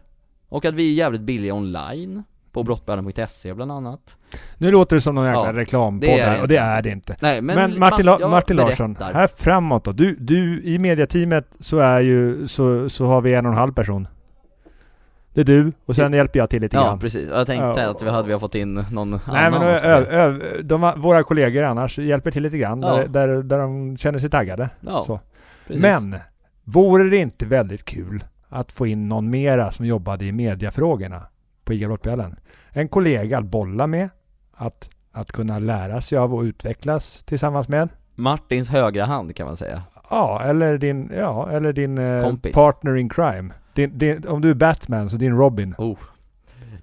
Och att vi är jävligt billiga online På brottbäraren.se bland annat Nu låter det som någon jäkla Ja, reklampodd här, och det är det inte. Nej men, Men, Martin, La- Martin Larsson, berättar. här framåt då. Du, du, i mediateamet så är ju, så, så har vi en och en halv person. Det är du, och sen hjälper jag till lite Ja grann. precis, jag tänkte Ja. att vi hade vi fått in någon Nej annan men ö, ö, ö, de, våra kollegor annars hjälper till lite grann, Ja. där, där, där de känner sig taggade. Ja, så. precis. Men, vore det inte väldigt kul att få in någon mera som jobbade i mediafrågorna på ICA Brottbjallen? En kollega att bolla med, att, att kunna lära sig av och utvecklas tillsammans med. Martins högra hand kan man säga Ja, eller din, ja, eller din eh, Kompis. partner in crime. Din, din, om du är Batman så din Robin. Oh.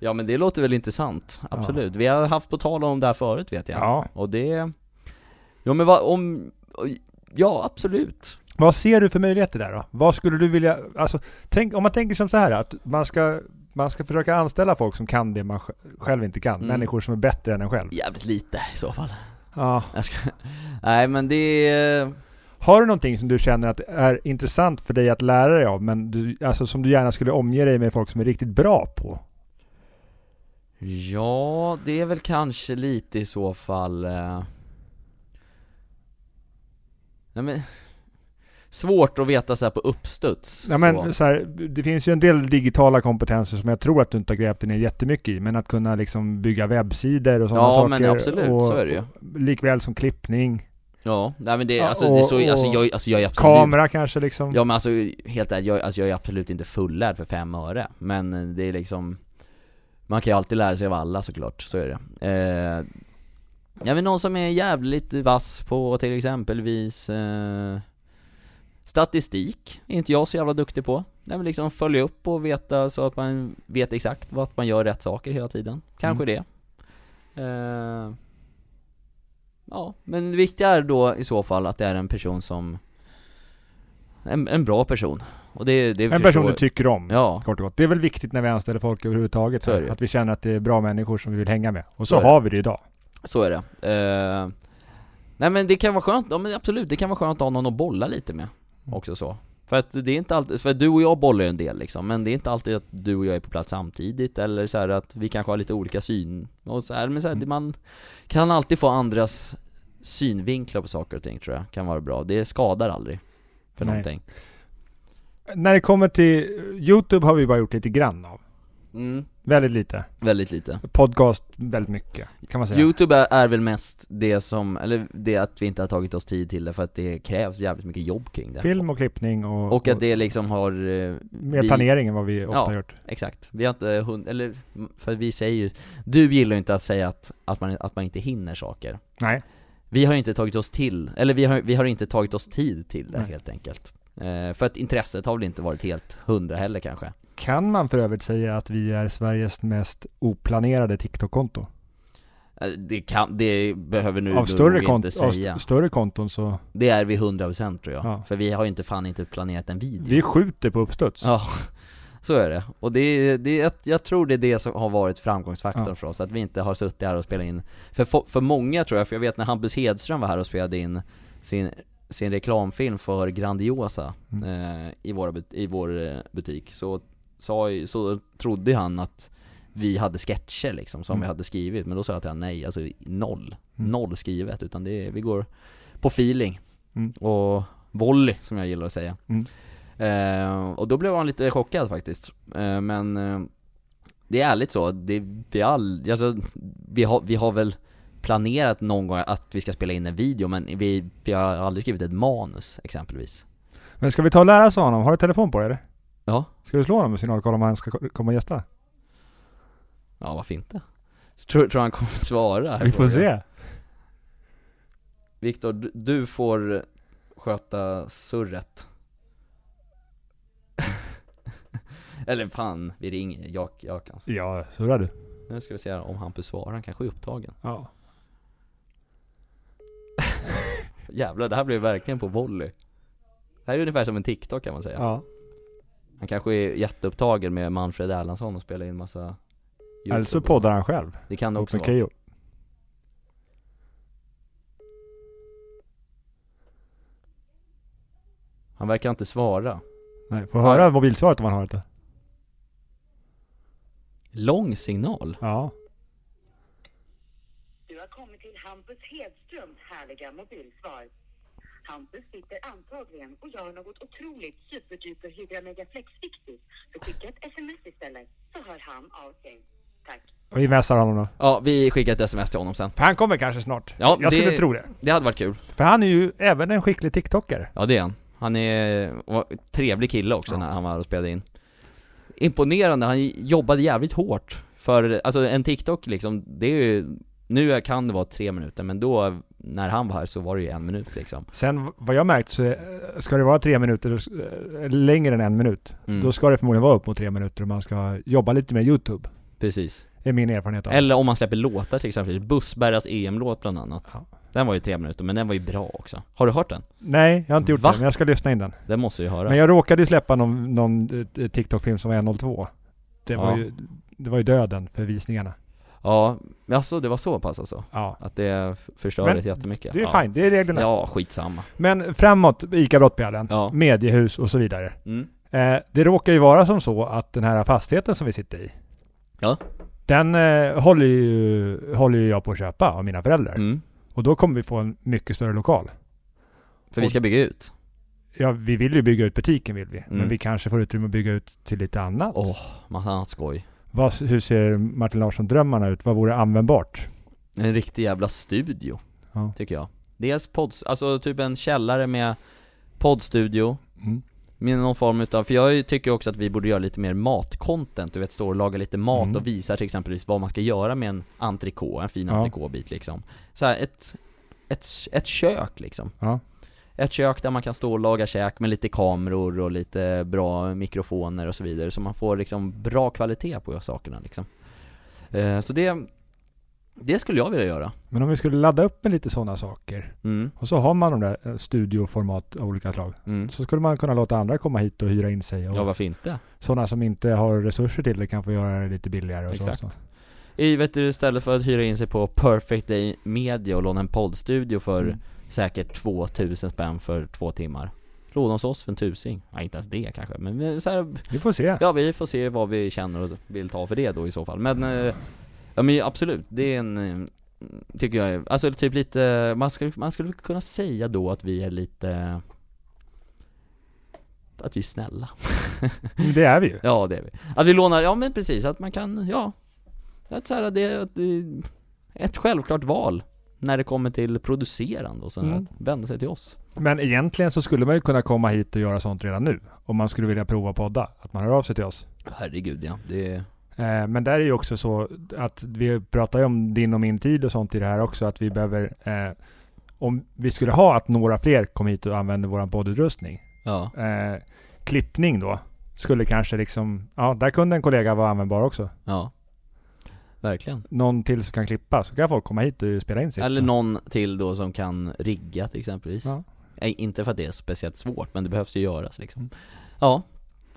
Ja men det låter väl intressant, absolut. Vi har haft på tal om det här förut vet jag. Ja. Och det... Ja men vad, om... Ja absolut. Vad ser du för möjligheter där då? Vad skulle du vilja, alltså, tänk, om man tänker som så här att man ska, man ska försöka anställa folk som kan det man sj- själv inte kan. Mm. Människor som är bättre än en själv. Jävligt lite i så fall. Ja. Ska... Nej men det är... Har du någonting som du känner att är intressant för dig att lära dig av, men du, alltså som du gärna skulle omge dig med folk som är riktigt bra på? Ja, det är väl kanske lite i så fall eh... Nej men Svårt att veta så här på uppstuds Ja, men, så här, det finns ju en del digitala kompetenser som jag tror att du inte har grävt ner jättemycket i, men att kunna liksom bygga webbsidor och sådana Ja saker. men absolut, och, så är det ju Likväl som klippning, Ja, nej men det, Ja, alltså, det är så, och- alltså, och jag, alltså jag är absolut kamera kanske liksom. Ja men alltså helt ärligt, jag, alltså, jag är absolut inte fullärd för fem öre Men det är liksom Man kan ju alltid lära sig av alla såklart, så är det eh, Ja men någon som är jävligt vass på till exempelvis eh, Statistik, är inte jag så jävla duktig på Jag vill liksom följa upp och veta så att man vet exakt vad man gör rätt saker hela tiden Kanske det eh, Ja, men det viktiga är då i så fall att det är en person som En, en bra person Och det, det en förstår- person du tycker om. Ja, Kort och gott. Det är väl viktigt när vi anställer folk överhuvudtaget. Så att vi känner att det är bra människor som vi vill hänga med. Och Så så, har vi det idag. så är det eh, Nej men det kan vara skönt, ja, men absolut, det kan vara skönt att ha någon att bolla lite med Också så För att det är inte alltid, för du och jag bollar ju en del liksom Men det är inte alltid att du och jag är på plats samtidigt Eller så att vi kanske har lite olika syn och så här, men så här, Mm. man kan alltid få andras synvinklar på saker och ting tror jag kan vara bra Det skadar aldrig För Nej. någonting När det kommer till Youtube har vi bara gjort lite grann av. mm, Väldigt lite. Väldigt lite Podcast väldigt mycket, kan man säga. Youtube är, är väl mest det som, eller det att vi inte har tagit oss tid till det för att det krävs jävligt mycket jobb kring det Film och klippning och, Och att det liksom har, eh, mer vi- planering än vad vi ofta Ja. gjort. exakt, vi har inte hund, eller, för vi säger ju, du gillar ju inte att säga att, att, man, att man inte hinner saker Nej. Vi har inte tagit oss till, eller vi har, vi har inte tagit oss tid till det Nej. helt enkelt eh, För att intresset har väl inte varit helt hundra heller kanske Kan man för övrigt säga att vi är Sveriges mest oplanerade TikTok-konto? Eh, Det kan, det behöver nu Av större, inte kont- av säga st- större konton så, Det är vi 100% tror jag, Ja. för vi har ju inte fan inte planerat en video vi skjuter på uppstuds. Ja, så är det. Och det det jag tror det är det som har varit framgångsfaktorn Ja. för oss, att vi inte har suttit här och spelat in För, för många tror jag, för jag vet när Hampus Hedström var här och spelade in sin, sin reklamfilm för Grandiosa Mm. eh, i, våra, i vår eh, butik, så, sa, så trodde han att vi hade sketcher liksom, som Mm. vi hade skrivit, men då sa jag till honom nej, alltså noll, Mm. noll skrivet, utan det, är- vi går på feeling Mm. och volley som jag gillar att säga Mm. Eh, och då blev han lite chockad faktiskt. Eh, men eh, det är ärligt så, det, det är all, alltså, vi, har, vi har väl planerat någon gång att vi ska spela in en video men vi, vi har aldrig skrivit ett manus exempelvis. Men ska vi ta och lära oss av honom? Har du telefon på dig eller? Ja, Ska du slå honom med signal och kolla om han ska ko- komma och gästa? ja varför inte? Tror, tror han kommer svara? här Vi får frågan. se. Viktor, du, du får sköta surret. Eller fan, vi ringer, jag, jag kan. Ja, surrar du? Nu ska vi se om Hampus svarar, han kanske är upptagen. Ja. Jävlar, det här blev verkligen på volley Det här är ungefär som en TikTok kan man säga Ja. Han kanske är jätteupptagen med Manfred Erlandsson och spelar in massa YouTube. Eller så poddar han själv. Det kan det också vara Keyyo. Han verkar inte svara Nej, får höra mobilsvaret om han har det. Lång signal? Ja. Du har kommit till Hampus Hedströms härliga mobilsvar. Hampus sitter antagligen och gör något otroligt superduper hydra mega flexviktigt. Så skicka ett sms istället så hör han av sig. Tack. Och vi messar honom då. Ja, vi skickar ett sms till honom sen För han kommer kanske snart. Ja, Jag det- skulle tro det. Det hade varit kul För han är ju även en skicklig TikTokare. Ja det är han Han är trevlig kille också Ja. när han var och spelade in Imponerande, han jobbade jävligt hårt För, alltså en TikTok liksom, det är ju Nu kan det vara tre minuter men då när han var här så var det ju en minut liksom. Sen vad jag märkt så är, ska det vara tre minuter, eh, längre än en minut, Mm. då ska det förmodligen vara upp mot tre minuter och man ska jobba lite med YouTube. Precis. är min erfarenhet av Eller om man släpper låtar till exempel, Bussbergas EM-låt bland annat. Ja. Den var ju tre minuter, men den var ju bra också. Har du hört den? Nej, jag har inte gjort Va? det, men jag ska lyssna in den. Den måste jag höra. Men jag råkade ju släppa någon, någon eh, TikTok-film som var 102. Det var, Ja. ju, det var ju döden för visningarna. Ja, men alltså det var så pass alltså? Ja. Att det förstördes Men jättemycket? Det är ja. fine, det är reglerna. Ja, skitsamma. Men framåt, ICA Brottbjörnen, Ja. mediehus och så vidare. Mm. Eh, det råkar ju vara som så att den här fastigheten som vi sitter i. Ja. Den eh, håller, ju, håller ju jag på att köpa av mina föräldrar. Mm. Och då kommer vi få en mycket större lokal. För vi ska bygga ut? Ja, vi vill ju bygga ut butiken vill vi. Men Mm. vi kanske får utrymme att bygga ut till lite annat. Åh, massa annat skoj. Vad, hur ser Martin Larsson-drömmarna ut? Vad vore användbart? En riktig jävla studio, Ja. tycker jag. Dels pods, alltså typ en källare med poddstudio, Mm. med någon form utav, för jag tycker också att vi borde göra lite mer matcontent, du vet stå och laga lite mat Mm. och visa till exempelvis vad man ska göra med en entrecote, en fin Ja. entrecôtebit liksom. Så här, ett, ett, ett kök liksom. Ja. Ett kök där man kan stå och laga käk med lite kameror och lite bra mikrofoner och så vidare, så man får liksom bra kvalitet på sakerna liksom. Eh, så det, det skulle jag vilja göra. Men om vi skulle ladda upp med lite sådana saker. Mm, Och så har man de där eh, studioformat av olika slag. mm. Så skulle man kunna låta andra komma hit och hyra in sig. Och Ja, varför inte? sådana som inte har resurser till det kan få göra det lite billigare och Exakt. så. I, vet du, istället för att hyra in sig på Perfect Day Media och låna en poddstudio för Mm. Säkert 2000 spänn för två timmar. Låna hos oss för en tusing. Ja, inte ens det kanske, men så här, Vi får se. ja vi får se vad vi känner och vill ta för det då i så fall. Men, eh, ja men absolut, det är en, eh, tycker jag, alltså typ lite, man skulle, man skulle kunna säga då att vi är lite att vi är snälla. Men Det är vi ju. Ja det är vi. Att vi lånar, ja men precis, att man kan, ja. Att så här, det är att det är ett självklart val när det kommer till producerande och sådär, Mm. att vända sig till oss. Men egentligen så skulle man ju kunna komma hit och göra sånt redan nu. Om man skulle vilja prova podda. Att man hör av sig till oss. Herregud ja, det Eh, Men där är ju också så att vi pratar ju om din och min tid och sånt i det här också. Att vi behöver, eh, om vi skulle ha att några fler kom hit och använde våran poddutrustning. ja, Eh, klippning då. Skulle kanske liksom, ja där kunde en kollega vara användbar också. ja. Verkligen. Någon till som kan klippa, så kan folk komma hit och spela in sitt. Eller någon till då som kan rigga till exempelvis. Ja. Nej, inte för att det är speciellt svårt, men det behövs ju göras liksom. Ja.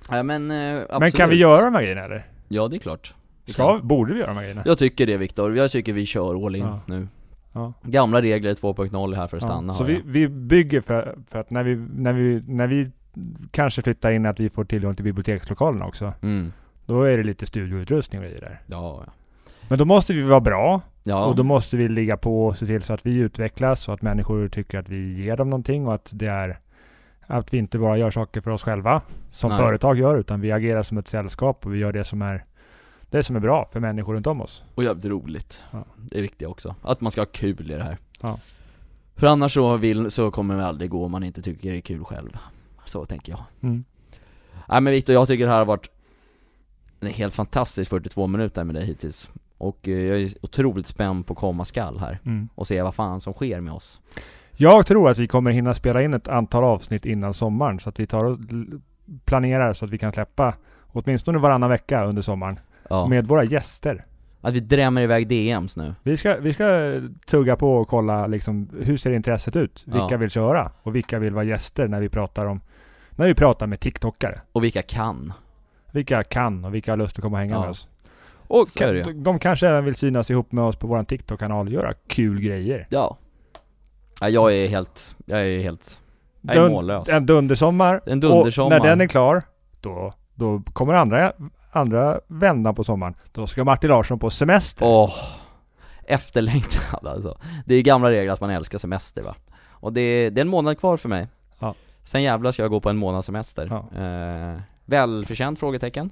Ja men eh, absolut. Mm. Men kan vi göra de här grejerna eller? Ja det är klart. Vi Ska, kan. borde vi göra de här grejerna? Jag tycker det Viktor, jag tycker vi kör all in Ja. nu. Ja. Gamla regler 2.0 är här för att stanna Så vi, vi bygger för, för att när vi, när, vi, när vi kanske flyttar in att vi får tillgång till bibliotekslokalerna också. Mm. Då är det lite studioutrustning och grejer där. Ja, ja. Men då måste vi vara bra Ja, och då måste vi ligga på och se till så att vi utvecklas och att människor tycker att vi ger dem någonting och att det är att vi inte bara gör saker för oss själva som Nej. företag gör utan vi agerar som ett sällskap och vi gör det som är det som är bra för människor runt om oss. och jävligt roligt. Ja. Det är viktigt också. Att man ska ha kul i det här. Ja. För annars så, vill, så kommer det aldrig gå om man inte tycker det är kul själv. Så tänker jag. Mm. Nej men Viktor, jag tycker det här har varit en helt fantastisk 42 minuter med dig hittills. Och eh, jag är otroligt spänd på komma skall här. Mm. Och se vad fan som sker med oss. Jag tror att vi kommer hinna spela in ett antal avsnitt innan sommaren så att vi tar och planerar så att vi kan släppa åtminstone varannan vecka under sommaren Ja. med våra gäster. Att vi drämmer iväg DMs nu. Vi ska, vi ska tugga på och kolla liksom, hur ser intresset ut? Vilka Ja. vill köra? Och vilka vill vara gäster när vi pratar om när vi pratar med TikTokare? Och vilka kan. Vilka kan och vilka har lust att komma och hänga Ja. med oss? Och Så är det kan, de kanske även vill synas ihop med oss på vår TikTok-kanal och göra kul grejer. Ja. ja jag är helt, jag är helt, jag är Dun- mållös. En dundersommar. En dundersommar. Och när den är klar, då, då kommer andra, andra vändan på sommaren. Då ska Martin Larsson på semester. Åh, efterlängtad alltså. Det är gamla regler att man älskar semester va. Och det är, det är en månad kvar för mig. Ja. Sen jävlar ska jag gå på en månads semester. Ja. Eh, välförtjänt? Frågetecken.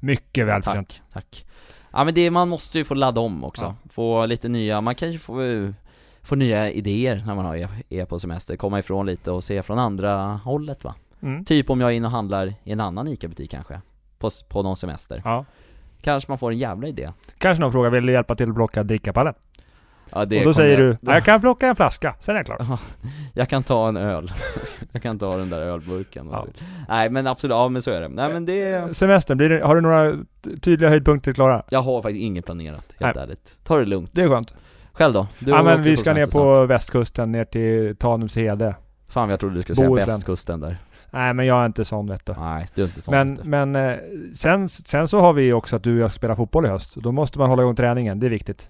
Mycket välförtjänt. Tack, tack. Ja men det, man måste ju få ladda om också. Ja. Få lite nya, man kanske får, få nya idéer när man har, är, på semester. Komma ifrån lite och se från andra hållet va. Mm. Typ om jag är inne och handlar i en annan ICA-butik kanske. På, på någon semester. Ja. Kanske man får en jävla idé. Kanske någon fråga, vill du hjälpa till att blocka drickapallen? Ja, det och då säger jag- du, jag kan plocka en flaska, sen är jag klar. Jag kan ta en öl. jag kan ta den där ölburken. Ja. Nej men absolut, ja men så är det. Nej men det... Semestern, blir det, har du några tydliga höjdpunkter klara? Jag har faktiskt inget planerat, helt Nej. ärligt. Ta det lugnt. Det är skönt. Själv då? Du ja men vi ska ner på västkusten, ner till Tanumshede. Fan jag trodde du skulle säga Bohuslän. västkusten där. Nej men jag är inte sån vet du. Nej, du är inte sån. Men, men eh, sen, sen så har vi också att du och jag ska spela fotboll i höst. Då måste man hålla igång träningen, det är viktigt.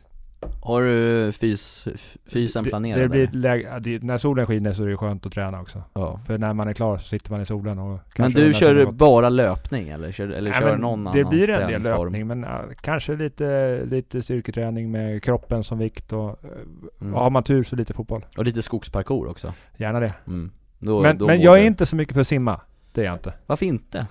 Har du fys, fysen Det- planerad? Det blir läge, det, när solen skiner så är det skönt att träna också. Ja. För när man är klar så sitter man i solen och Men kanske du kör bara löpning eller kör, eller Nej, kör men någon Det annan blir en del löpning men ja, kanske lite, lite styrketräning med kroppen som vikt och Mm. har man tur så lite fotboll. Och lite skogsparkour också. Gärna det. Mm. Då, men då men jag är det. inte så mycket för att simma. Det är jag inte. Varför inte?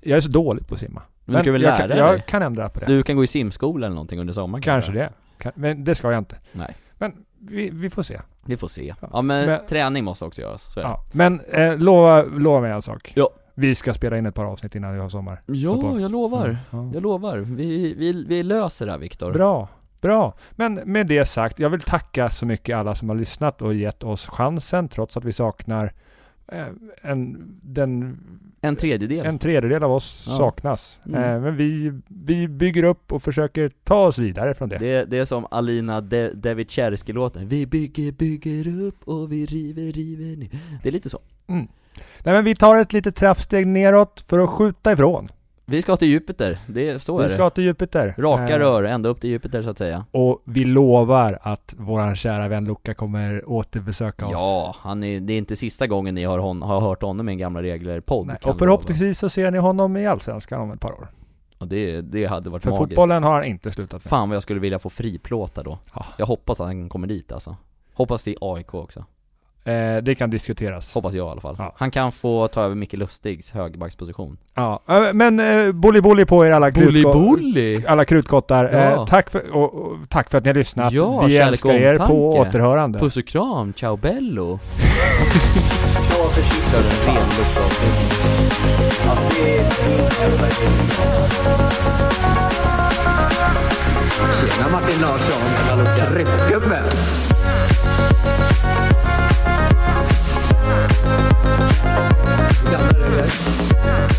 Jag är så dålig på att simma. Men du kan väl jag, lära kan, dig? jag kan ändra på det. Du kan gå i simskola eller någonting under sommaren kanske det. Men det ska jag inte. Nej. Men vi, vi får se. Vi får se. Ja. Men, Men- träning måste också göras, så är det. Ja. Men eh, lova, lova mig en sak. Ja. Vi ska spela in ett par avsnitt innan vi har sommar. Ja, jag lovar. Ja. Jag lovar. Vi, vi, vi löser det här Viktor. Bra, bra. Men med det sagt, jag vill tacka så mycket alla som har lyssnat och gett oss chansen trots att vi saknar en, den, En tredjedel. en tredjedel av oss Ja. saknas. Mm. Eh, men vi, vi bygger upp och försöker ta oss vidare från det. Det, det är som Alina De, Devicierski-låten. Vi bygger, bygger upp och vi river, river ner. Det är lite så. Nej men vi tar ett litet trappsteg neråt för att skjuta ifrån. Vi ska till Jupiter, det är, så är vi det. ska till Jupiter. Raka Eh, rör, ända upp till Jupiter så att säga. Och vi lovar att våran kära vän Luca kommer återbesöka oss. Ja, han är, det är inte sista gången ni har, hon, har hört honom i en Gamla Regler-podd. Och vi förhoppningsvis så ser ni honom i Allsvenskan om ett par år. Och det, det hade varit För magiskt. fotbollen har han inte slutat med. Fan vad jag skulle vilja få friplåta då. Ja. Jag hoppas att han kommer dit alltså. Hoppas till AIK också. Eh, det kan diskuteras. Hoppas jag i alla fall. Ja. Han kan få ta över Micke Lustigs högerbacksposition. Ja, eh, men eh, bully bully på er alla, krutko- bully! alla krutkottar. Ja. Eh, tack, för, och, och, tack för att ni har lyssnat. Ja, Vi älskar er på återhörande. Puss och kram, ciao bello! Tjena Martin Larsson. Tryckgubben. Galera, guys.